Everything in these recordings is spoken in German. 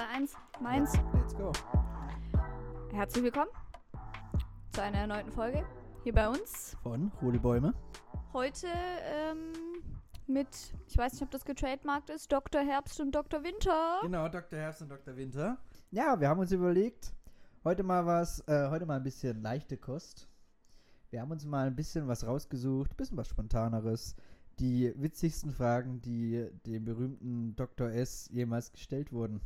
3, 2, 1, meins. Let's go. Herzlich willkommen zu einer erneuten Folge hier bei uns. Von Rudi Bäume. Heute ähm, mit, ich weiß nicht, ob das getrademarkt ist, Dr. Herbst und Dr. Winter. Genau, Dr. Herbst und Dr. Winter. Ja, wir haben uns überlegt, heute mal was, äh, heute mal ein bisschen leichte Kost. Wir haben uns mal ein bisschen was rausgesucht, ein bisschen was Spontaneres. Die witzigsten Fragen, die dem berühmten Dr. S jemals gestellt wurden.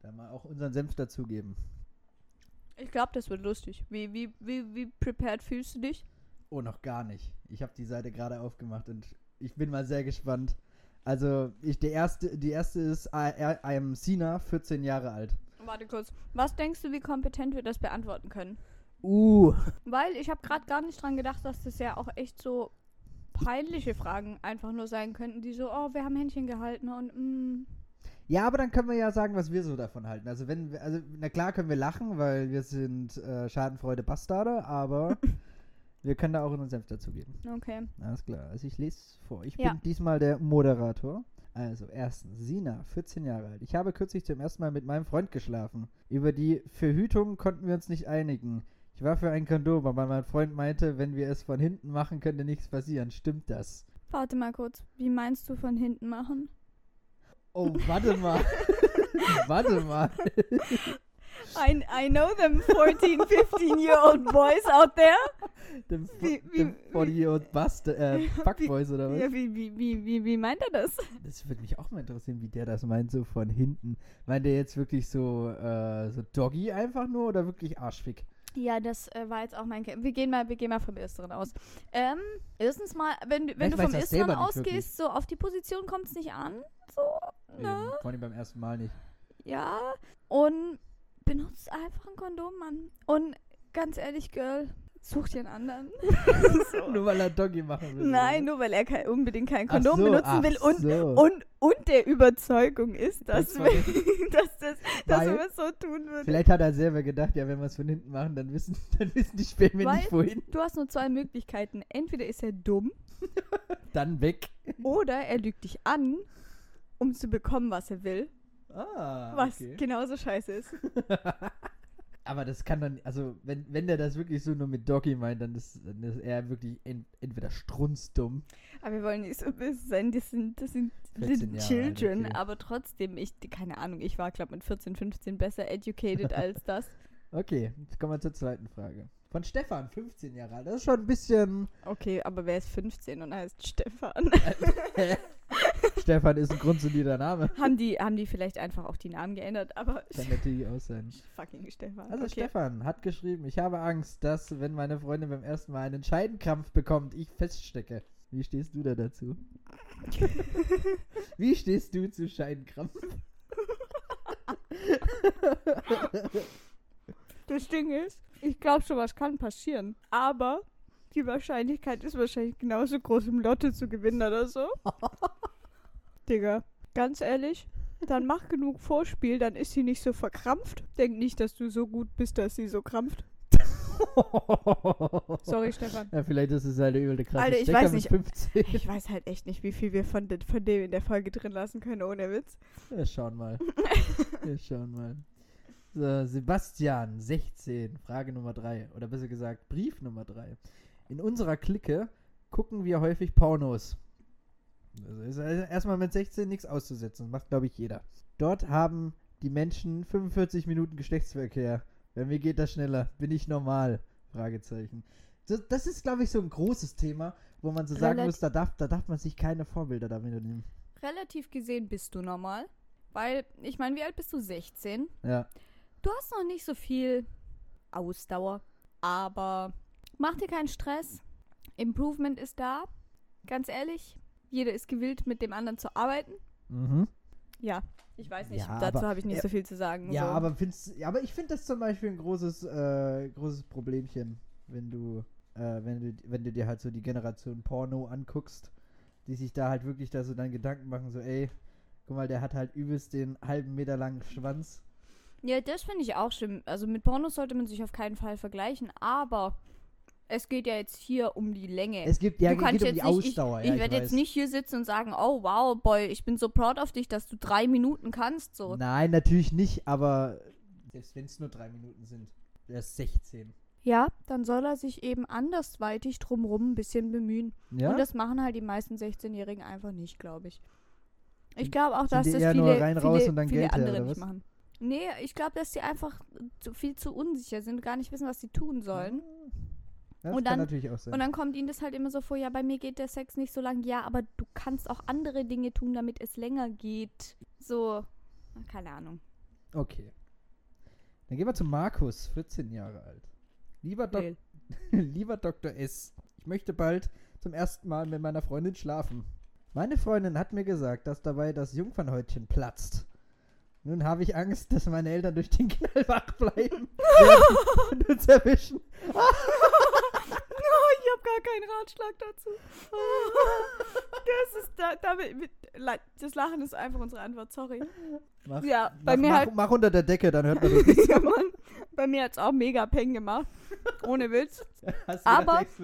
Da mal auch unseren Senf dazugeben. Ich glaube, das wird lustig. Wie, wie, wie, wie prepared fühlst du dich? Oh, noch gar nicht. Ich habe die Seite gerade aufgemacht und ich bin mal sehr gespannt. Also, ich, der erste, die erste ist I, I am Sina, 14 Jahre alt. Warte kurz. Was denkst du, wie kompetent wir das beantworten können? Uh, Weil ich habe gerade gar nicht dran gedacht, dass das ja auch echt so peinliche Fragen einfach nur sein könnten, die so, oh, wir haben Händchen gehalten und mm. Ja, aber dann können wir ja sagen, was wir so davon halten. Also wenn wir, also na klar können wir lachen, weil wir sind äh, Schadenfreude Bastarde, aber wir können da auch unseren Senf dazugeben. Okay. Alles klar. Also ich lese vor. Ich Ja. bin diesmal der Moderator. Also erstens, Sina, 14 Jahre alt. Ich habe kürzlich zum ersten Mal mit meinem Freund geschlafen. Über die Verhütung konnten wir uns nicht einigen. Ich war für ein Kondom, aber mein Freund meinte, wenn wir es von hinten machen, könnte nichts passieren. Stimmt das? Warte mal kurz. Wie meinst du von hinten machen? Oh, warte mal. warte mal. I, I know them 14, 15 year old boys out there. Dem, Wie- wie- dem 40-year-old Bust, äh, Fuckboys oder was? Ja, wie, wie, wie, wie, wie meint er das? Das würde mich auch mal interessieren, wie der das meint, so von hinten. Meint der jetzt wirklich so, äh, so Doggy einfach nur oder wirklich Arschfick? Ja, das äh, war jetzt auch mein. Ke wir gehen mal, wir gehen mal vom Ersteren aus. Ähm, erstens mal, wenn, du- wenn Vielleicht du vom er Ersteren ausgehst, so auf die Position kommt es nicht an. So, ne? Vor allem beim ersten Mal nicht. Ja. Und benutzt einfach ein Kondom, Mann. Und ganz ehrlich, Girl, such dir einen anderen. so. Nur weil er Doggy machen will. Nein, oder? nur weil er kein, unbedingt kein Kondom so, benutzen will und, so. und, und der Überzeugung ist, dass, Das wir, dass, das, dass wir es so tun würden. Vielleicht hat er selber gedacht, ja, wenn wir es von hinten machen, dann wissen, dann wissen die Spermien Weil- nicht wohin. Du hast nur zwei Möglichkeiten. Entweder ist er dumm Dann weg. oder er lügt dich an, um zu bekommen, was er will. Ah, Was okay. genauso scheiße ist. Aber das kann dann, also wenn, wenn der das wirklich so nur mit Doggy meint, dann ist, dann ist er wirklich en, entweder strunzdumm. Aber wir wollen nicht so böse sein. Das sind, das sind 14 little alt, children. okay. Aber trotzdem, ich, keine Ahnung, ich war, glaube mit 14, 15 besser educated als das. Okay, jetzt kommen wir zur zweiten Frage. Von Stefan, 15 Jahre alt. Das ist schon ein bisschen. Okay, aber wer ist 15 und heißt Stefan? Stefan ist ein grundsolider Name. haben, die, haben die vielleicht einfach auch die Namen geändert, aber Kann natürlich auch sein. fucking Stefan. Also okay. Stefan hat geschrieben, ich habe Angst, dass wenn meine Freundin beim ersten Mal einen Scheidenkrampf bekommt, ich feststecke. Wie stehst du da dazu? Wie stehst du zu Scheidenkrampf? Das Ding ist, ich glaube, sowas kann passieren. Aber die Wahrscheinlichkeit ist wahrscheinlich genauso groß, im Lotto zu gewinnen oder so. Digga, ganz ehrlich, dann mach genug Vorspiel, dann ist sie nicht so verkrampft. Denk nicht, dass du so gut bist, dass sie so krampft. Sorry, Stefan. Ja, vielleicht ist es halt übel der krasse Alter, ich Stecker weiß nicht. 15. Ich weiß halt echt nicht, wie viel wir von, von dem in der Folge drin lassen können, ohne Witz. Wir schauen mal. Wir schauen mal. So, Sebastian, 16, Frage Nummer 3. Oder besser gesagt, Brief Nummer 3. In unserer Clique gucken wir häufig Pornos. Also ist erstmal mit 16 nichts auszusetzen. Das macht, glaube ich, jeder. Dort haben die Menschen 45 Minuten Geschlechtsverkehr. Bei mir geht das schneller. Bin ich normal? Fragezeichen. Das, das ist, glaube ich, so ein großes Thema, wo man so sagen Relat- muss, da darf, da darf man sich keine Vorbilder damit nehmen. Relativ gesehen bist du normal. Weil, ich meine, wie alt bist du? 16? Ja. Du hast noch nicht so viel Ausdauer, aber mach dir keinen Stress. Improvement ist da. Ganz ehrlich, jeder ist gewillt, mit dem anderen zu arbeiten. Mhm. Ja, ich weiß nicht. Ja, Dazu aber- habe ich nicht ja, so viel zu sagen. Ja, so. aber findest ja, aber ich finde das zum Beispiel ein großes, äh, großes Problemchen, wenn du, äh, wenn du, wenn du dir halt so die Generation Porno anguckst, die sich da halt wirklich da so dann Gedanken machen, so, ey, guck mal, der hat halt übelst den halben Meter langen Schwanz. Ja, das finde ich auch schlimm. Also mit Pornos sollte man sich auf keinen Fall vergleichen, aber es geht ja jetzt hier um die Länge. Es gibt ja du kannst geht um jetzt die nicht, Ausdauer. ich, ja, ich werde jetzt nicht hier sitzen und sagen, oh wow, boy, ich bin so proud auf dich, dass du drei Minuten kannst. So. Nein, natürlich nicht, aber selbst wenn es nur drei Minuten sind, der ist 16. Ja, dann soll er sich eben andersweitig drumrum ein bisschen bemühen. Ja? Und das machen halt die meisten 16-Jährigen einfach nicht, glaube ich. Ich glaube auch, dass das viele, rein, raus viele, und dann viele her, andere oder nicht machen. Nee, ich glaube, dass die einfach zu viel zu unsicher sind und gar nicht wissen, was sie tun sollen. Das Und kann dann- natürlich auch sein. Und dann kommt ihnen das halt immer so vor, ja, bei mir geht der Sex nicht so lang. Ja, aber du kannst auch andere Dinge tun, damit es länger geht. So, keine Ahnung. okay. Dann gehen wir zu Markus, 14 Jahre alt. Lieber, Dok. Lieber Dr. S., ich möchte bald zum ersten Mal mit meiner Freundin schlafen. Meine Freundin hat mir gesagt, dass dabei das Jungfernhäutchen platzt. Nun habe ich Angst, dass meine Eltern durch den Knall wach bleiben und uns erwischen. Oh, gar keinen Ratschlag dazu. Das ist da, damit, das Lachen ist einfach unsere Antwort, sorry. Mach, Ja, bei mach, mir mach, halt- mach unter der Decke, dann hört man das nicht. Ja, Mann. Bei mir hat es auch mega Peng gemacht. Ohne Witz. Aber Es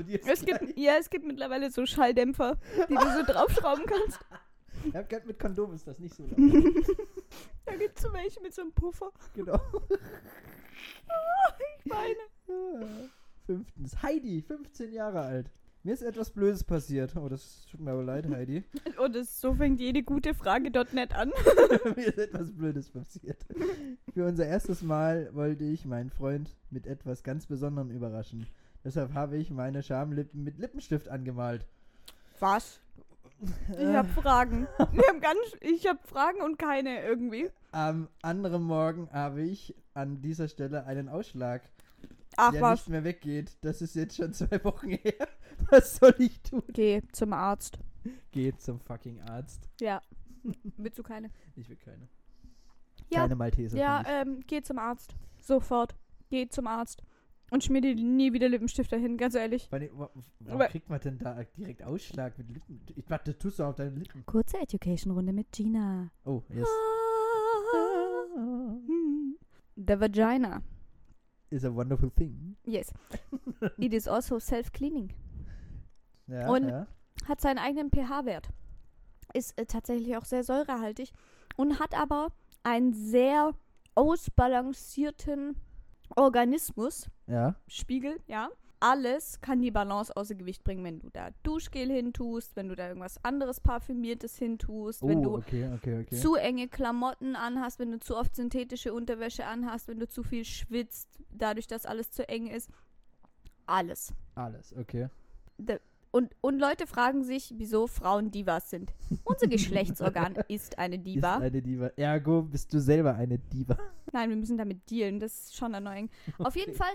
gleich? gibt, ja, es gibt mittlerweile so Schalldämpfer, die du so draufschrauben kannst. Ich hab gehört, mit Kondom ist das nicht so laut. Da gibt es so welche mit so einem Puffer. genau. Ich meine. Fünftens. Heidi, 15 Jahre alt. Mir ist etwas Blödes passiert. Oh, das tut mir aber leid, Heidi. Und das, so fängt jede gute Frage dort nicht an. Mir ist etwas Blödes passiert. Für unser erstes Mal wollte ich meinen Freund mit etwas ganz Besonderem überraschen. Deshalb habe ich meine Schamlippen mit Lippenstift angemalt. Was? Ich habe Fragen. Wir haben ganz, ich habe Fragen und keine irgendwie. Am anderen Morgen habe ich an dieser Stelle einen Ausschlag, Ach der was. nicht mehr weggeht. Das ist jetzt schon zwei Wochen her. Was soll ich tun? Geh zum Arzt. Geht zum fucking Arzt. Ja. Willst du keine? Ich will keine. Ja. Keine Malteser. Ja, ähm, geh zum Arzt. Sofort. Geh zum Arzt. Und schmier dir nie wieder Lippenstift dahin, ganz ehrlich. Warum kriegt man denn da direkt Ausschlag mit Lippen? Ich warte, das tust du auf deinen Lippen. Kurze Education-Runde mit Gina. Oh, yes. Hm. The vagina. Is a wonderful thing. Yes. It is also self-cleaning. Ja, Und- ja. Hat seinen eigenen pH-Wert. Ist äh, tatsächlich auch sehr säurehaltig. Und hat aber einen sehr ausbalancierten Organismus. Ja. Spiegel, ja. Alles kann die Balance außer Gewicht bringen, wenn du da Duschgel hintust, wenn du da irgendwas anderes Parfümiertes hintust, wenn oh, du okay, okay, okay. zu enge Klamotten anhast, wenn du zu oft synthetische Unterwäsche anhast, wenn du zu viel schwitzt, dadurch, dass alles zu eng ist. Alles. Alles, okay. Und, und Leute fragen sich, wieso Frauen Divas sind. Unser Geschlechtsorgan ist eine Diva. Ist eine Diva. Ergo bist du selber eine Diva. Nein, wir müssen damit dealen. Das ist schon annoying. Auf jeden. Fall,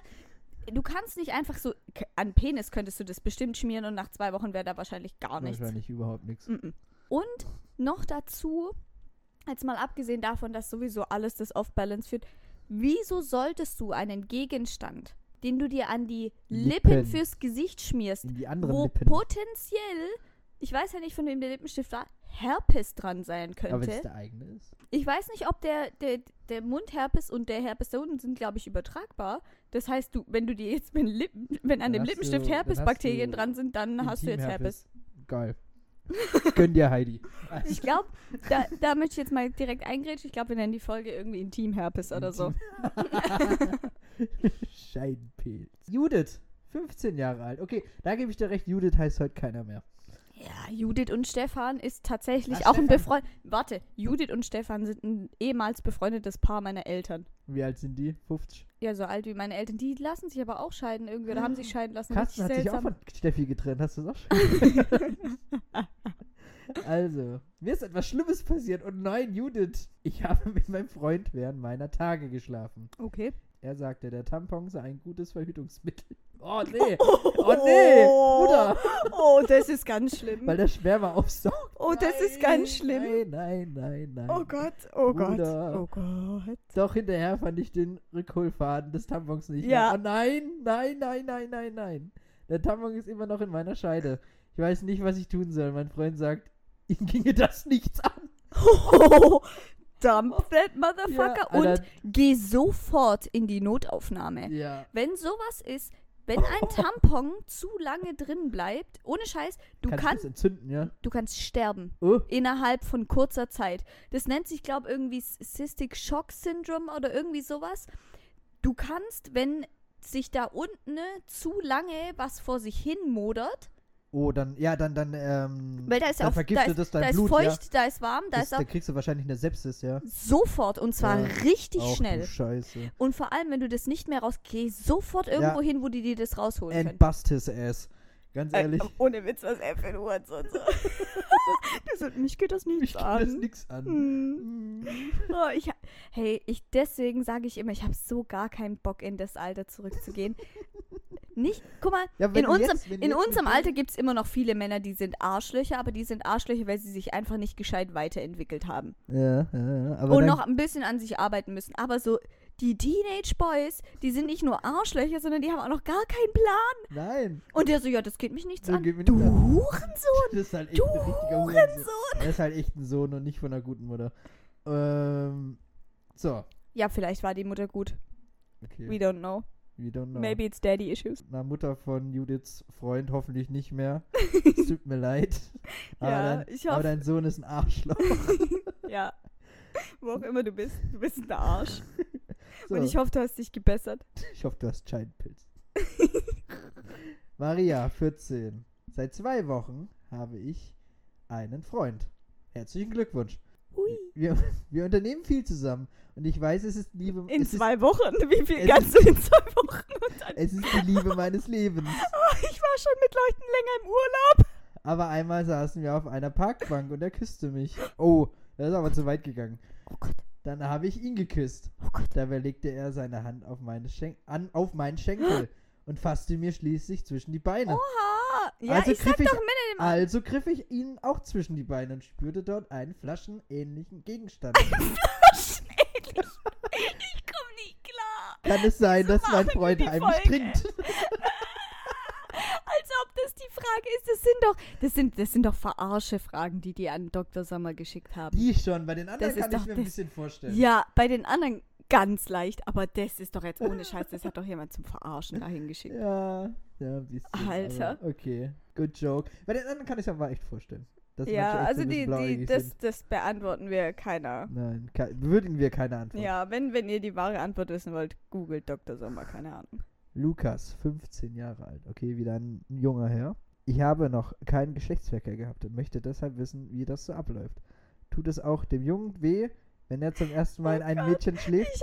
du kannst nicht einfach so. An Penis könntest du das bestimmt schmieren und nach zwei Wochen wäre da wahrscheinlich gar nichts. Wahrscheinlich überhaupt nichts. Und noch dazu, jetzt mal abgesehen davon, dass sowieso alles das Off-Balance führt, wieso solltest du einen Gegenstand, den du dir an die Lippen, Lippen. fürs Gesicht schmierst, wo Lippen. potenziell, ich weiß ja nicht, von wem der Lippenstift war, Herpes dran sein Aber wenn es könnte. der eigene ist. Ich weiß nicht, ob der, der, der Mundherpes und der Herpes da unten sind, glaube ich, übertragbar. Das heißt, du, wenn du dir jetzt, wenn, Lippen, wenn an Dann dem Lippenstift Herpesbakterien dran sind, dann hast du jetzt Herpes. Geil. Gönn dir, Heidi. Ich glaube, da, da möchte ich jetzt mal direkt eingrätschen. Ich glaube, wir nennen die Folge irgendwie Intimherpes oder so. Scheidenpilz. Judith, 15 Jahre alt. Okay, da gebe ich dir recht, Judith heißt heute keiner mehr. Ja, Judith und Stefan ist tatsächlich Ah, auch ein Stefan. befreundet. Warte, Judith und Stefan sind ein ehemals befreundetes Paar meiner Eltern. Wie alt sind die? 50? Ja, so alt wie meine Eltern. Die lassen sich aber auch scheiden irgendwie oder haben sich scheiden lassen. Carsten hat Richtig sich auch seltsam. von Steffi getrennt. Hast du das auch schon? also, mir ist etwas Schlimmes passiert. Und nein, Judith, ich habe mit meinem Freund während meiner Tage geschlafen. Okay. Er sagte, der Tampon sei ein gutes Verhütungsmittel. Oh nee, oh nee, Bruder, Oh, das ist ganz schlimm. weil der Sperma aufsaugt. oh, das ist ganz schlimm. Nein, nein, nein, nein. Oh Gott, oh Bruder. Gott, oh Gott. Doch hinterher fand ich den Rückholfaden des Tampons nicht Ja. mehr. Oh nein, nein, nein, nein, nein, nein. Der Tampon ist immer noch in meiner Scheide. Ich weiß nicht, was ich tun soll. Mein Freund sagt, ihm ginge das nichts an. Oh, dump that motherfucker Ja, und geh sofort in die Notaufnahme. Ja. Wenn sowas ist, wenn ein Tampon zu lange drin bleibt, ohne Scheiß, du kannst, das entzünden, ja? du kannst sterben. Oh, Innerhalb von kurzer Zeit. Das nennt sich, glaube ich, irgendwie Cystic Shock Syndrome oder irgendwie sowas. Du kannst, wenn sich da unten zu lange was vor sich hin modert, oh, dann, ja, dann, dann, ähm, weil da ist dann auf, da vergiftet ist, das dein da ist Blut, feucht, da ist warm, da ja. ist Das, auch da kriegst du wahrscheinlich eine Sepsis, ja. sofort und zwar Ja, richtig Auch schnell. Du Scheiße. Und vor allem, wenn du das nicht mehr raus, geh sofort irgendwo hin, wo die dir das rausholen And können. bust his ass. Ganz Äh, ehrlich, ohne Witz, was er für ein Hurensohn so. das, mich geht das nicht mich geht das nix an. Hm. Oh, ich, hey, ich deswegen sage ich immer, ich habe so gar keinen Bock in das Alter zurückzugehen. Nicht, guck mal, Ja, in unserem, jetzt- in unserem Alter gibt es immer noch viele Männer, die sind Arschlöcher, aber die sind Arschlöcher, weil sie sich einfach nicht gescheit weiterentwickelt haben. Ja, ja, ja. Aber und noch ein bisschen an sich arbeiten müssen. Aber so, die Teenage Boys, die sind nicht nur Arschlöcher, sondern die haben auch noch gar keinen Plan. Nein. Und der so, ja, das geht mich nichts Das an. mir Du nicht an. Hurensohn! Das ist halt echt Du ein richtiger Hurensohn. Hurensohn! Er ist halt echt ein Sohn und nicht von einer guten Mutter. Ähm, so. Ja, vielleicht war die Mutter gut. Okay. We don't know. We don't know. Maybe it's daddy issues. Na, Mutter von Judiths Freund hoffentlich nicht mehr. Es tut mir leid. Aber, Ja, dein, ich aber dein Sohn ist ein Arschloch. Ja. Wo auch immer du bist. Du bist ein Arsch. So, Und ich hoffe, du hast dich gebessert. ich hoffe, du hast Scheinpilz. Maria, 14. Seit zwei Wochen habe ich einen Freund. Herzlichen Glückwunsch. Wir, wir unternehmen viel zusammen. Und ich weiß, es ist Liebe. In zwei Wochen? Wie viel kannst du in zwei Wochen? Ist, es ist die Liebe meines Lebens. oh, ich war schon mit Leuten länger im Urlaub. Aber einmal saßen wir auf einer Parkbank und er küsste mich. Oh, das ist aber zu weit gegangen. Oh Gott. Dann habe ich ihn geküsst. Oh Gott. Dabei legte er seine Hand auf, meine Schen an, auf meinen Schenkel und fasste mir schließlich zwischen die Beine. Oha. Ja, Also ich griff ich- im Also griff ich ihn auch zwischen die Beine und spürte dort einen flaschenähnlichen Gegenstand. Flaschenähnlich. Ich komm nicht klar. Kann es sein, Wieso dass mein Freund heimlich trinkt? Als ob das die Frage ist. Das sind doch, das sind, das sind doch verarsche Fragen, die die an Dr. Sommer geschickt haben. Die schon, bei den anderen Das ist kann ich doch mir ein bisschen vorstellen. Ja, bei den anderen ganz leicht, aber das ist doch jetzt ohne Scheiß, das hat doch jemand zum Verarschen dahin geschickt. Ja, ja, ein bisschen. Alter. Aber okay, good joke. Bei den anderen kann ich es aber echt vorstellen. Ja, also die, die, das, sind. das beantworten wir keiner. Nein, ke- würden wir keine Antwort. Ja, wenn, wenn ihr die wahre Antwort wissen wollt, googelt Dr. Sommer, keine Ahnung. Lukas, 15 Jahre alt. Okay, wieder ein junger Herr. Ich habe noch keinen Geschlechtsverkehr gehabt und möchte deshalb wissen, wie das so abläuft. Tut es auch dem Jungen weh, wenn er zum ersten Mal Oh in ein Gott, Mädchen schläft? Ich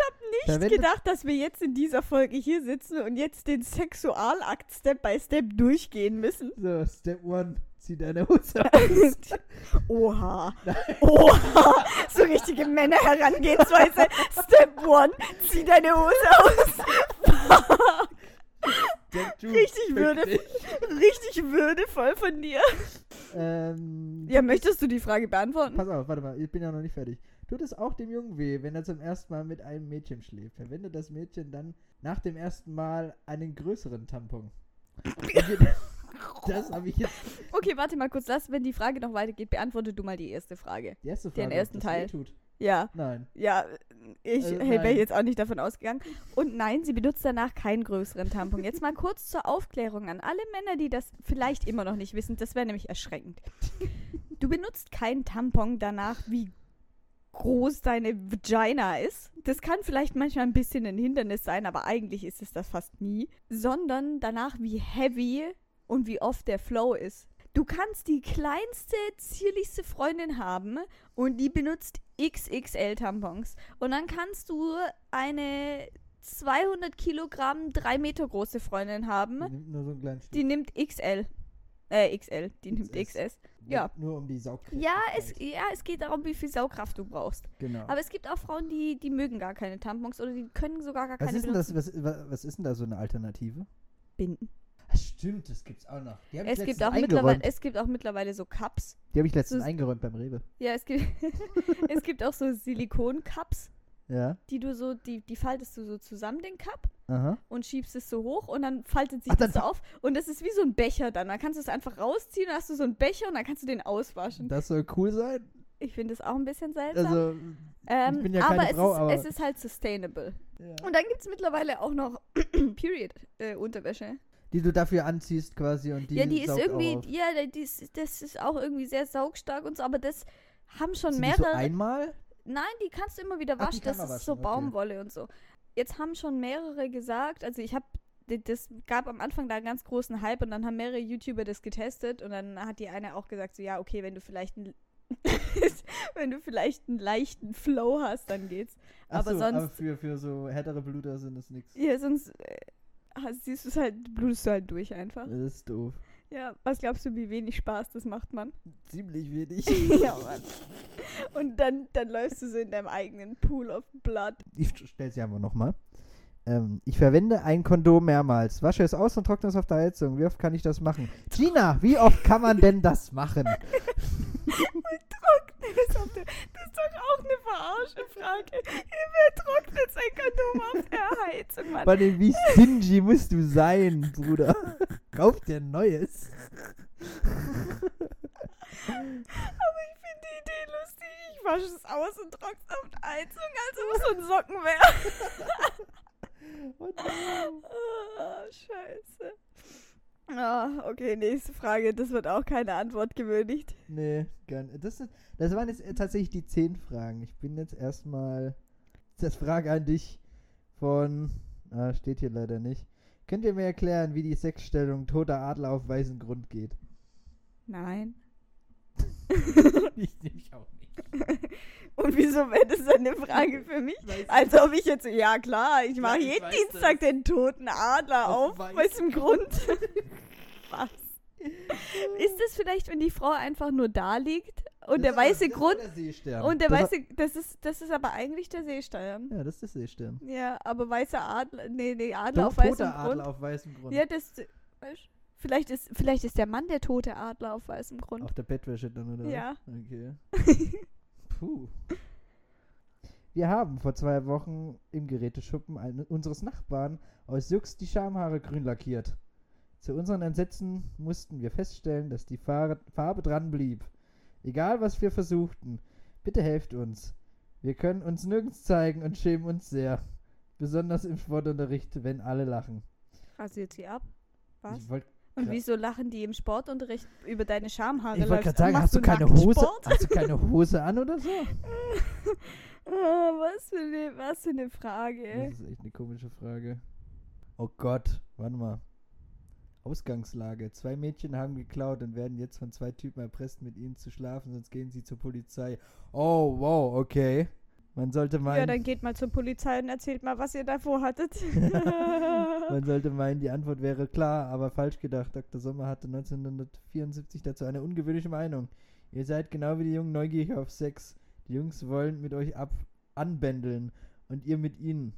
habe nicht gedacht, dass wir jetzt in dieser Folge hier sitzen und jetzt den Sexualakt Step by Step durchgehen müssen. So, Step 1, zieh deine Hose aus. Oha. Oha. So richtige Männer-Herangehensweise. Step one, zieh deine Hose aus. Step 2, Richtig würde-. Richtig würdevoll von dir. Ähm, Ja, möchtest du die Frage beantworten? Pass auf, warte mal, ich bin ja noch nicht fertig. Tut es auch dem Jungen weh, wenn er zum ersten Mal mit einem Mädchen schläft? Verwendet das Mädchen dann nach dem ersten Mal einen größeren Tampon? Das habe ich jetzt. Okay, warte mal kurz. Lass, wenn die Frage noch weitergeht, beantworte du mal die erste Frage. Die erste Den Frage, ersten das Hey, weh tut. Ja, Nein. ja, ich Also wäre jetzt auch nicht davon ausgegangen. Und nein, sie benutzt danach keinen größeren Tampon. Jetzt mal kurz zur Aufklärung an alle Männer, die das vielleicht immer noch nicht wissen. Das wäre nämlich erschreckend. Du benutzt keinen Tampon danach, wie groß deine Vagina ist. Das kann vielleicht manchmal ein bisschen ein Hindernis sein, aber eigentlich ist es das fast nie. Sondern danach, wie heavy und wie oft der Flow ist. Du kannst die kleinste, zierlichste Freundin haben und die benutzt XXL-Tampons. Und dann kannst du eine 200 Kilogramm, 3 Meter große Freundin haben, Die nimmt nur so einen kleinen Stück. die nimmt XL. Äh, XL, die nimmt XS. Ja. Nur um die Saugkraft. Ja es, ja, es geht darum, wie viel Saugkraft du brauchst. Genau. Aber es gibt auch Frauen, die, die mögen gar keine Tampons oder die können sogar gar was keine ist, denn das, was, wa- was ist denn da so eine Alternative? Binden. Ah, stimmt, das gibt's auch noch. Die Es gibt, auch mittlerweile, eingeräumt. es gibt auch mittlerweile so Cups. Die habe ich letztens so- eingeräumt beim Rewe. Ja, es gibt, es gibt auch so Silikon-Cups, Ja. die du so, die, die faltest du so zusammen, den Cup, Aha. und schiebst es so hoch und dann faltet sich Ach, das so auf. Und das ist wie so ein Becher dann. Dann kannst du es einfach rausziehen, dann hast du so einen Becher und dann kannst du den auswaschen. Das soll cool sein. Ich finde es auch ein bisschen seltsam. Also, ähm, bin ja aber, keine es, Frau, ist, aber- es ist halt sustainable. ja. Und dann gibt es mittlerweile auch noch Period-Unterwäsche. die du dafür anziehst quasi und die ja, die ist irgendwie, ja, die ist, das ist auch irgendwie sehr saugstark und so, aber das haben schon Sind die so mehrere. einmal? Nein, die kannst du immer wieder Ach, die waschen. kann Das ist waschen, so okay. Baumwolle und so. Jetzt haben schon mehrere gesagt, also ich habe, das gab am Anfang da einen ganz großen Hype und dann haben mehrere YouTuber das getestet und dann hat die eine auch gesagt, so ja, okay, wenn du vielleicht einen, wenn du vielleicht einen leichten Flow hast, dann geht's. Ach Aber so, sonst- aber für, für so härtere Bluter sind das nichts. Ja, sonst äh, hast- siehst du es halt, blutest du halt durch einfach. Das ist doof. Ja, was glaubst du, wie wenig Spaß das macht man? Ziemlich wenig. ja, Mann. Und dann, dann läufst du so in deinem eigenen Pool of Blood. Ich stelle sie einfach nochmal. Ähm, ich verwende ein Kondom mehrmals. Wasche es aus und trockne es auf der Heizung. Wie oft kann ich das machen? Gina, wie oft kann man denn das machen? Trocknet es auf der, das ist doch auch eine Verarschefrage. Wer trocknet sein Kondom auf der Heizung, Mann? Dem wie stingy musst du sein, Bruder. Kauf dir ein neues. Aber ich finde die Idee lustig. Ich wasche es aus und trockne es auf der Heizung, als ob es so ein Socken wäre. Oh no. Ah, scheiße. Ah, okay, nächste Frage. Das wird auch keine Antwort gewürdigt. Nee, gar nicht. Das, ist, das waren jetzt tatsächlich die zehn Fragen. Ich bin jetzt erstmal. Das Frage an dich von. Ah, steht hier leider nicht. Könnt ihr mir erklären, wie die Sexstellung toter Adler auf weißem Grund geht? Nein. ich nehme auch nicht. Und wieso wäre das dann eine Frage für mich? Als ob ich jetzt, ja klar, ich mache ich jeden weiß Dienstag den toten Adler Auf auf, weiß. weißem Grund. Was? Ist das vielleicht, wenn die Frau einfach nur da liegt und der weiße Grund Der Seestern. und der das weiße, das ist, das ist aber eigentlich der Seestern. Ja, das ist der Seestern. Ja, aber weißer Adler, nee, nee, Adler To auf weißem Grund. Adler auf weißem Grund. Ja, das, vielleicht ist, vielleicht ist der Mann der tote Adler auf weißem Grund. Auf der Bettwäsche dann, oder? Ja. Okay. Puh. Wir haben vor zwei Wochen im Geräteschuppen einen, unseres Nachbarn aus Jux die Schamhaare grün lackiert. Zu unseren Entsetzen mussten wir feststellen, dass die Farbe, Farbe dran blieb. Egal was wir versuchten, bitte helft uns. Wir können uns nirgends zeigen und schämen uns sehr. Besonders im Sportunterricht, wenn alle lachen. Rasiert sie ab. Was? Wollte Und wieso lachen die im Sportunterricht über deine Schamhaare? ich wollt Läufst- gerade sagen, hast du keine Hose? Sport? Hast du keine Hose an oder so? Ah, was, für eine, was für eine Frage. Das ist echt eine komische Frage. Oh Gott, warte mal. Ausgangslage. Zwei Mädchen haben geklaut und werden jetzt von zwei Typen erpresst, mit ihnen zu schlafen, sonst gehen sie zur Polizei. Oh, wow, okay. Man sollte meinen, Ja, dann geht mal zur Polizei und erzählt mal, was ihr davor hattet. man sollte meinen, die Antwort wäre klar, aber falsch gedacht. Dr. Sommer hatte 1974 dazu eine ungewöhnliche Meinung. Ihr seid genau wie die Jungen neugierig auf Sex. Die Jungs wollen mit euch ab anbändeln und ihr mit ihnen.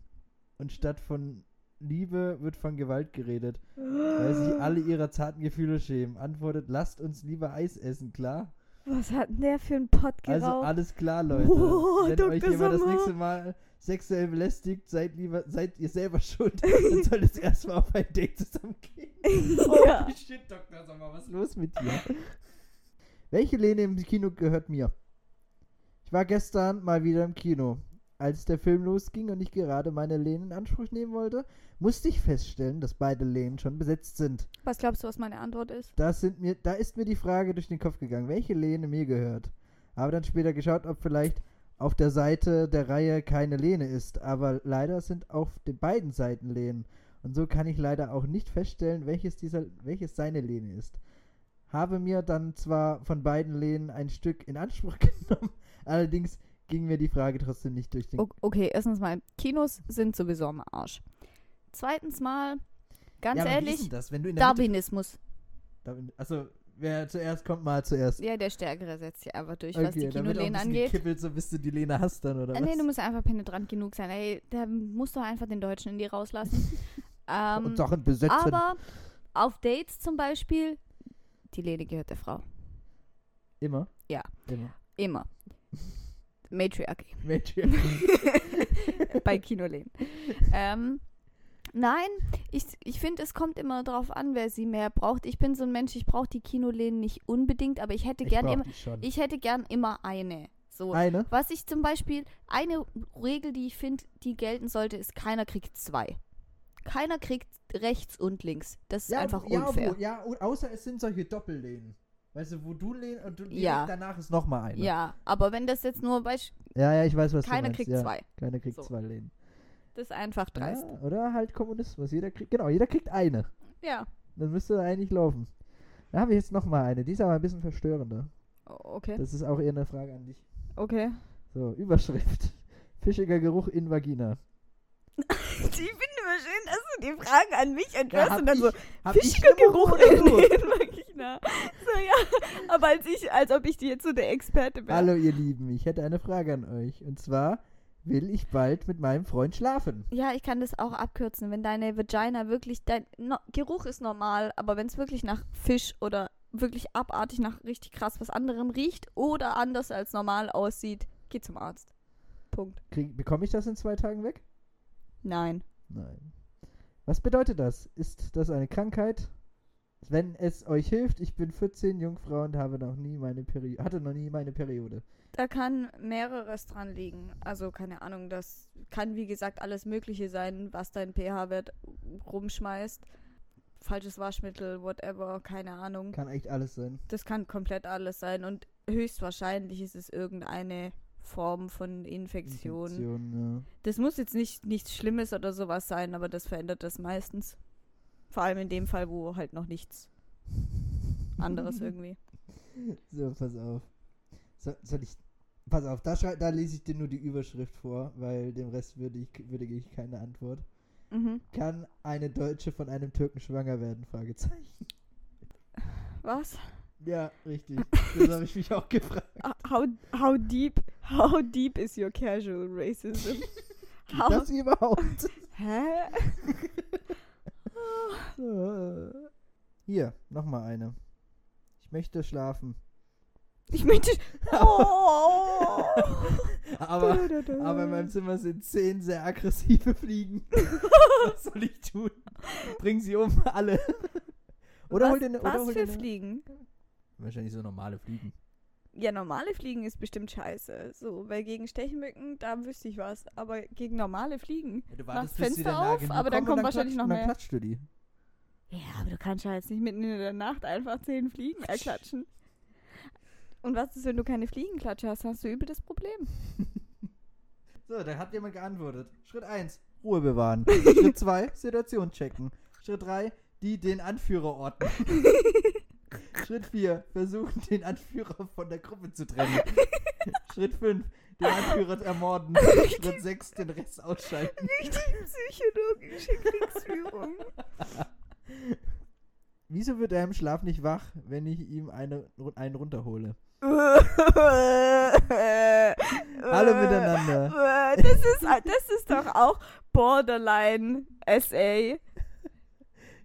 Und statt von Liebe wird von Gewalt geredet, weil sich alle ihrer zarten Gefühle schämen. Antwortet, lasst uns lieber Eis essen, klar? Was hat denn der für einen Pott Also geraucht? alles klar, Leute. Oh, Wenn Dr. euch jemand das nächste Mal sexuell belästigt, seid lieber, seid ihr selber schuld. Dann solltet ihr erstmal auf ein Date zusammen gehen. ja. Oh, shit, Dr. Sommer, was ist los mit dir? Welche Lehne im Kino gehört mir? Ich war gestern mal wieder im Kino. Als der Film losging und ich gerade meine Lehne in Anspruch nehmen wollte, musste ich feststellen, dass beide Lehnen schon besetzt sind. Was glaubst du, was meine Antwort ist? Da, sind mir, da ist mir die Frage durch den Kopf gegangen, welche Lehne mir gehört. Habe dann später geschaut, ob vielleicht auf der Seite der Reihe keine Lehne ist, aber leider sind auf den beiden Seiten Lehnen. Und so kann ich leider auch nicht feststellen, welches, dieser, welches seine Lehne ist. Habe mir dann zwar von beiden Lehnen ein Stück in Anspruch genommen, allerdings ging mir die Frage trotzdem nicht durch den Okay, erstens mal, Kinos sind sowieso am Arsch. Zweitens mal, ganz ja, ehrlich, das, Darwinismus. Darwin, also wer zuerst kommt, mal zuerst. Ja, der Stärkere setzt sich einfach durch, was die bisschen angeht. gekippelt, so bis du die Lehne hast dann, oder Äh, was? nee, du musst einfach penetrant genug sein. Ey, da musst du einfach den Deutschen in dir rauslassen. ähm, und Sachen besetzen. aber auf Dates zum Beispiel, die Lehne gehört der Frau. Immer? Ja. Immer. Immer. Matriarchy. Mädchen. bei Kinolehnen. ähm, nein, ich, ich finde, es kommt immer darauf an, wer sie mehr braucht. Ich bin so ein Mensch, ich brauche die Kinolehnen nicht unbedingt, aber ich hätte Ich gern immer, ich hätte gern immer eine. So. Eine? Was ich zum Beispiel, eine Regel, die ich finde, die gelten sollte, ist, keiner kriegt zwei. Keiner kriegt rechts und links. Das ist ja, einfach ja, unfair. Ja, und außer es sind solche Doppellehnen. Weißt du, wo du lehnst und du Ja. danach ist nochmal einer. Ja, aber wenn das jetzt nur, weißt, ja, ja, ich weiß, was du keiner meinst. kriegt ja. zwei. Keiner kriegt So. zwei Lehnen. Das ist einfach dreist. Ja, oder halt Kommunismus. Jeder kriegt, genau, jeder kriegt eine. Ja. Dann müsste eigentlich laufen. Da habe ich jetzt nochmal eine. Die ist aber ein bisschen verstörender. O- Okay. Das ist auch eher eine Frage an dich. Okay. So, Überschrift. Fischiger Geruch in Vagina. Ich finde immer schön, dass du die Fragen an mich Ja, entwirfst hab und dann ich- so fischiger Geruch oder in den Vagina. So, ja. Aber als ich, als ob ich die jetzt so der Experte wäre. Hallo ihr Lieben, ich hätte eine Frage an euch. Und zwar will ich bald mit meinem Freund schlafen. Ja, ich kann das auch abkürzen. Wenn deine Vagina wirklich, dein no, Geruch ist normal, aber wenn es wirklich nach Fisch oder wirklich abartig nach richtig krass was anderem riecht oder anders als normal aussieht, geh zum Arzt. Punkt. Krieg, bekomme ich das in zwei Tagen weg? Nein. Nein. Was bedeutet das? Ist das eine Krankheit? Wenn es euch hilft, ich bin 14, Jungfrau und habe noch nie meine Peri hatte noch nie meine Periode. Da kann mehreres dran liegen. Also keine Ahnung, das kann wie gesagt alles Mögliche sein, was dein pH-Wert rumschmeißt. Falsches Waschmittel, whatever, keine Ahnung. Kann echt alles sein. Das kann komplett alles sein und höchstwahrscheinlich ist es irgendeine Form von Infektion. Infektion, Das muss jetzt nicht nichts Schlimmes oder sowas sein, aber das verändert das meistens. Vor allem in dem Fall, wo halt noch nichts ja. anderes irgendwie. So, pass auf. So, soll ich. Pass auf, da, da lese ich dir nur die Überschrift vor, weil dem Rest würde ich, würdige ich keine Antwort. Mhm. Kann eine Deutsche von einem Türken schwanger werden? Fragezeichen. Was? Ja, richtig. Das habe ich mich auch gefragt. How, how deep how deep is your casual racism? How, Das überhaupt. hä? Hier, nochmal eine. Ich möchte schlafen. Ich möchte. Oh. Aber, aber in meinem Zimmer sind zehn sehr aggressive Fliegen. Was soll ich tun? Bring sie um, alle. Oder was, hol dir eine. Was hol für eine, Fliegen? Wahrscheinlich so normale Fliegen. Ja, normale Fliegen ist bestimmt scheiße. So, weil gegen Stechmücken, da wüsste ich was. Aber gegen normale Fliegen. Ja, du Machst bis sie Fenster auf, genug aber dann kommen wahrscheinlich noch dann mehr. klatscht du die. Ja, aber du kannst ja jetzt nicht mitten in der Nacht einfach zehn Fliegen erklatschen. Und was ist, wenn du keine Fliegenklatsche hast? Hast du übel das Problem. So, da hat jemand geantwortet. Schritt 1, Ruhe bewahren. Schritt 2, Situation checken. Schritt 3, die den Anführer orten. Schritt 4, versuchen den Anführer von der Gruppe zu trennen. Schritt 5, den Anführer ermorden. Schritt 6, den Rest ausschalten. Richtig psychologische Kriegsführung. Wieso wird er im Schlaf nicht wach, wenn ich ihm eine, einen runterhole? Alle miteinander. Das ist, das ist doch auch Borderline SA.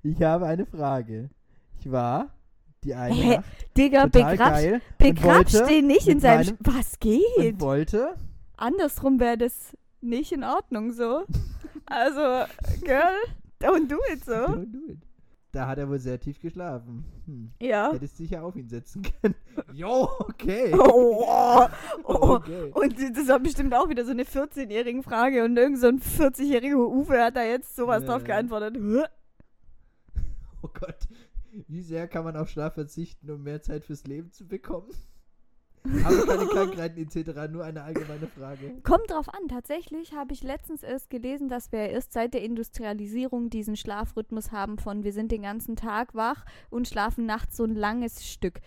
Ich habe eine Frage. Ich war die eine Hä? Nacht Digga, begrapsch, begrapsch den nicht in seinem. Sch- Was geht? wollte Andersrum wäre das nicht in Ordnung so. Also, Girl, don't do it so. Don't do it. Da hat er wohl sehr tief geschlafen. Hm. Ja. Hättest sicher auf ihn setzen können. Jo, okay. Oh, oh, oh. Okay. Und das war bestimmt auch wieder so eine 14-jährige Frage und irgend so ein 40-jähriger Uwe hat da jetzt sowas Ja, drauf ja. geantwortet. Oh Gott. Wie sehr kann man auf Schlaf verzichten, um mehr Zeit fürs Leben zu bekommen? Aber keine Krankheiten etc., nur eine allgemeine Frage. Kommt drauf an. Tatsächlich habe ich letztens erst gelesen, dass wir erst seit der Industrialisierung diesen Schlafrhythmus haben von wir sind den ganzen Tag wach und schlafen nachts so ein langes Stück.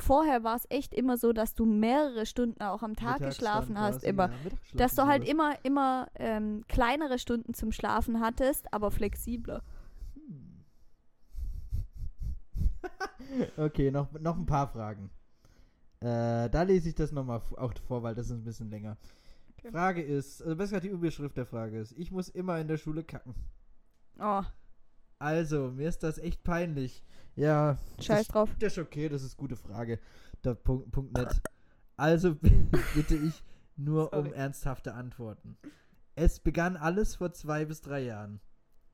Vorher war es echt immer so, dass du mehrere Stunden auch am Tag geschlafen hast, immer. Dass du halt immer, immer ähm, kleinere Stunden zum Schlafen hattest, aber flexibler. Okay, noch, noch ein paar Fragen. Äh, da lese ich das nochmal auch vor, weil das ist ein bisschen länger. Okay. Frage ist, also besser die Überschrift der Frage ist, ich muss immer in der Schule kacken. Oh, Also, mir ist das echt peinlich. Ja, scheiß das, drauf. das ist okay, das ist gute Frage. Der Punkt, Punkt net. Also bitte ich nur um Sorry. ernsthafte Antworten. Es begann alles vor zwei bis drei Jahren.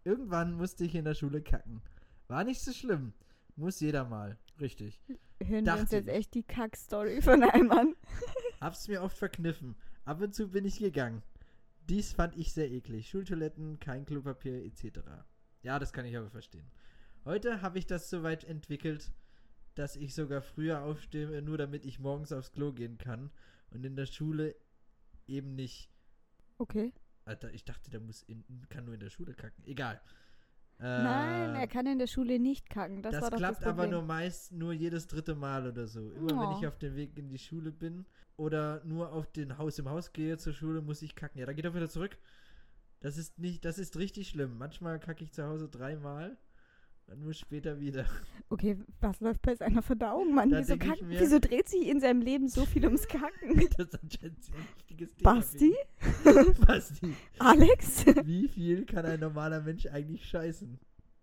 Irgendwann musste ich in der Schule kacken. War nicht so schlimm. Muss jeder mal. Richtig. Hören wir uns Dachte jetzt ich. echt die Kackstory von einem an? Hab's mir oft verkniffen. Ab und zu bin ich gegangen. Dies fand ich sehr eklig. Schultoiletten, kein Klopapier etc. Ja, das kann ich aber verstehen. Heute habe ich das so weit entwickelt, dass ich sogar früher aufstehe, nur damit ich morgens aufs Klo gehen kann und in der Schule eben nicht. Okay. Alter, ich dachte, der muss in, kann nur in der Schule kacken. Egal. Äh, Nein, er kann in der Schule nicht kacken. Das, das, klappt das aber nur meist nur jedes dritte Mal oder so. Immer wenn Oh. ich auf dem Weg in die Schule bin oder nur auf den Haus im Haus gehe zur Schule, muss ich kacken. Ja, da geht er wieder zurück. Das ist nicht, das ist richtig schlimm. Manchmal kacke ich zu Hause dreimal und muss später wieder. Okay, was läuft bei seiner Verdauung, Mann? Da Wieso, kacken, mir- wieso dreht sich in seinem Leben so viel ums Kacken? Das ist anscheinend ein wichtiges Thema. Basti? Basti, Alex? wie viel kann ein normaler Mensch eigentlich scheißen?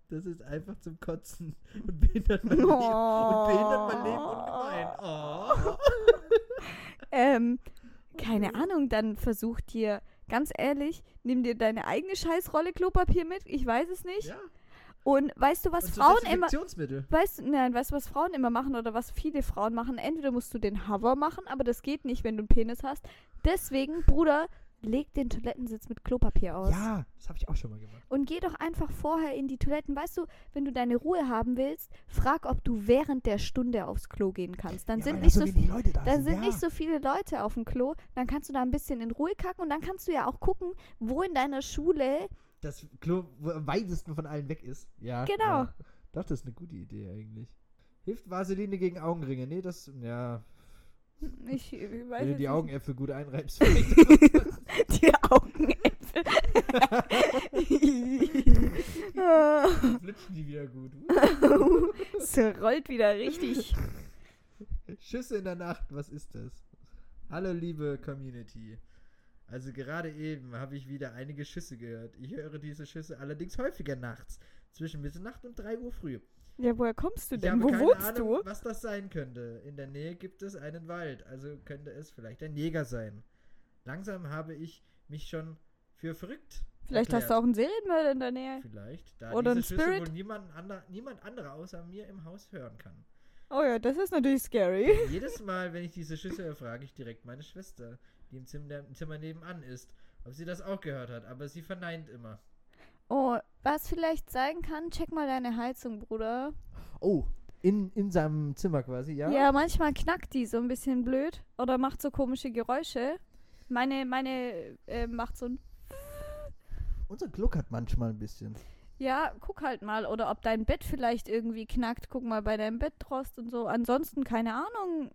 Das ist einfach zum Kotzen und behindert mein Leben. Und behindert mein Leben ungemein. Oh. Ähm, keine Ahnung, dann versuch dir, ganz ehrlich, nimm dir deine eigene Scheißrolle Klopapier mit, ich weiß es nicht. Ja. Und weißt du, was und Frauen immer, weißt du, nein, weißt du, was Frauen immer machen oder was viele Frauen machen? Entweder musst du den Hover machen, aber das geht nicht, wenn du einen Penis hast. Deswegen, Bruder, leg den Toilettensitz mit Klopapier aus. Ja, das habe ich auch schon mal gemacht. Und geh doch einfach vorher in die Toiletten. Weißt du, wenn du deine Ruhe haben willst, frag, ob du während der Stunde aufs Klo gehen kannst. Dann sind nicht so da Dann sind nicht so viele Leute auf dem Klo. Dann kannst du da ein bisschen in Ruhe kacken und dann kannst du ja auch gucken, wo in deiner Schule. Das Klo wo am weitesten von allen weg ist. Ja. Genau. Ja. Doch, das ist eine gute Idee eigentlich. Hilft Vaseline gegen Augenringe? Nee, das, ja. Ich, ich weiß Wenn du die. Augenäpfel gut einreibst. Die Augenäpfel. Flitschen die wieder gut. Es rollt wieder richtig. Schüsse in der Nacht, was ist das? Hallo liebe Community. Also gerade eben habe ich wieder einige Schüsse gehört. Ich höre diese Schüsse allerdings häufiger nachts. Zwischen Mitternacht und 3 Uhr früh. Ja, woher kommst du Ich denn? habe Wo keine wohnst Ahnung, du? was das sein könnte. In der Nähe gibt es einen Wald, also könnte es vielleicht ein Jäger sein. Langsam habe ich mich schon für verrückt. Vielleicht hast du auch einen Serienmörder in der Nähe. Vielleicht, da Oder diese ein Schüsse Spirit? wohl niemand, ander, niemand anderer außer mir im Haus hören kann. Oh ja, das ist natürlich scary. Jedes Mal, wenn ich diese Schüsse höre, frage ich direkt meine Schwester, die im Zimmer, im Zimmer nebenan ist, ob sie das auch gehört hat, aber sie verneint immer. Oh, was vielleicht sein kann, check mal deine Heizung, Bruder. Oh, in, in seinem Zimmer quasi, ja? Ja, manchmal knackt die so ein bisschen blöd oder macht so komische Geräusche. Meine, meine äh, macht so ein. Unser gluckert manchmal ein bisschen. Ja, guck halt mal. Oder ob dein Bett vielleicht irgendwie knackt. Guck mal bei deinem Bettrost und so. Ansonsten, keine Ahnung.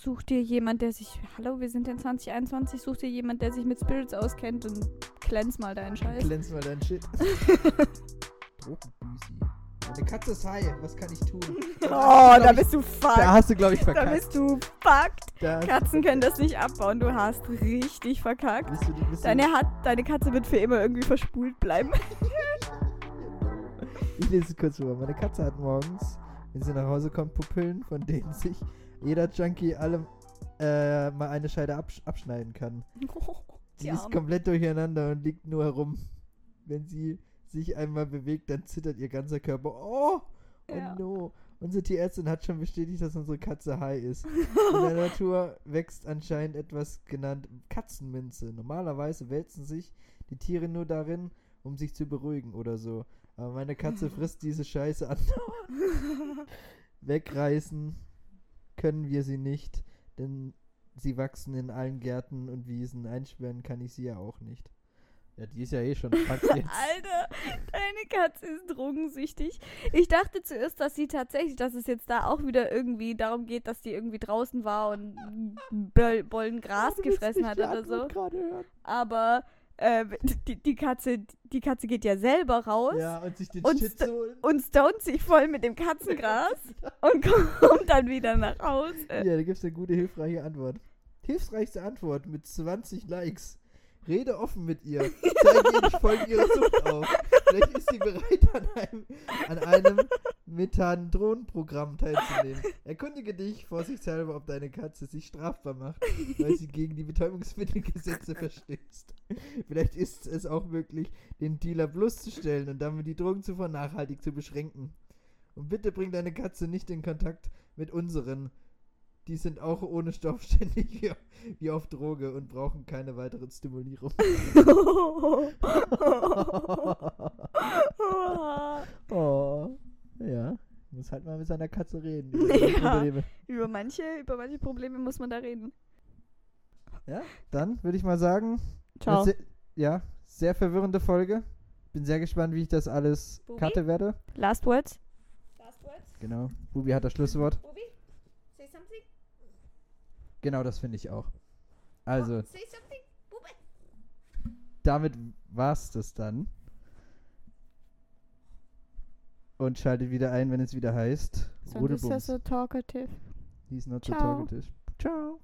Such dir jemand, der sich. Hallo, wir sind in 2021. Such dir jemand, der sich mit Spirits auskennt und glänz mal deinen Scheiß. Glänz mal dein Shit. Drogenbüsi. Meine Katze ist high, was kann ich tun? Oh, Da da glaub bist du ich, fucked. Da hast du, glaube ich, Da verkackt. bist du fucked. Da Katzen können das nicht abbauen. Du hast richtig verkackt. bist du, bist Deine, hat, deine Katze wird für immer irgendwie verspult bleiben. Ich lese es kurz vor. Meine Katze hat morgens, wenn sie nach Hause kommt, Pupillen, von denen sich jeder Junkie alle äh, mal eine Scheide absch abschneiden kann. Sie Die ist Arme. komplett durcheinander und liegt nur herum. Wenn sie sich einmal bewegt, dann zittert ihr ganzer Körper. Oh, oh Ja. no. Unsere Tierärztin hat schon bestätigt, dass unsere Katze high ist. In der Natur wächst anscheinend etwas genannt Katzenminze. Normalerweise wälzen sich die Tiere nur darin, um sich zu beruhigen oder so. Aber meine Katze frisst diese Scheiße andauernd. Wegreißen können wir sie nicht, denn sie wachsen in allen Gärten und Wiesen. Einsperren kann ich sie ja auch nicht. Ja, die ist ja eh schon jetzt. Alter, deine Katze ist drogensüchtig. Ich dachte zuerst, dass sie tatsächlich, dass es jetzt da auch wieder irgendwie darum geht, dass die irgendwie draußen war und Bollen Gras gefressen hat oder so. Aber äh, die, die, Katze, die Katze geht ja selber raus Ja, und sich den Und Shit st- und stoned sich voll mit dem Katzengras und kommt dann wieder nach Hause. Ja, da gibt es eine gute, hilfreiche Antwort. Hilfreichste Antwort mit 20 Likes. Rede offen mit ihr. Zeige ihr die Folgen ihrer Sucht auf. Vielleicht ist sie bereit, an einem, an einem Methandron-Programm teilzunehmen. Erkundige dich vorsichtshalber, ob deine Katze sich strafbar macht, weil sie gegen die Betäubungsmittelgesetze verstößt. Vielleicht ist es auch möglich, den Dealer bloßzustellen und damit die Drogenzufuhr nachhaltig zu beschränken. Und bitte bring deine Katze nicht in Kontakt mit unseren. Die sind auch ohne Stoff ständig wie, wie auf Droge und brauchen keine weitere Stimulierung. muss halt mal mit seiner Katze reden. über Ja. Probleme. Über manche, über manche Probleme muss man da reden. ja, dann würde ich mal sagen, Ciao. Sehr, ja, sehr verwirrende Folge. Bin sehr gespannt, wie ich das alles Bubi? cutte werde. Last words? Genau. Bubi hat das Schlusswort. Bubi, say something. Genau, das finde ich auch. Also, Say something. Damit war's das dann. Und schaltet wieder ein, wenn es wieder heißt So, this is Rudelbums. so talkative. He's not so Ciao. talkative. Ciao.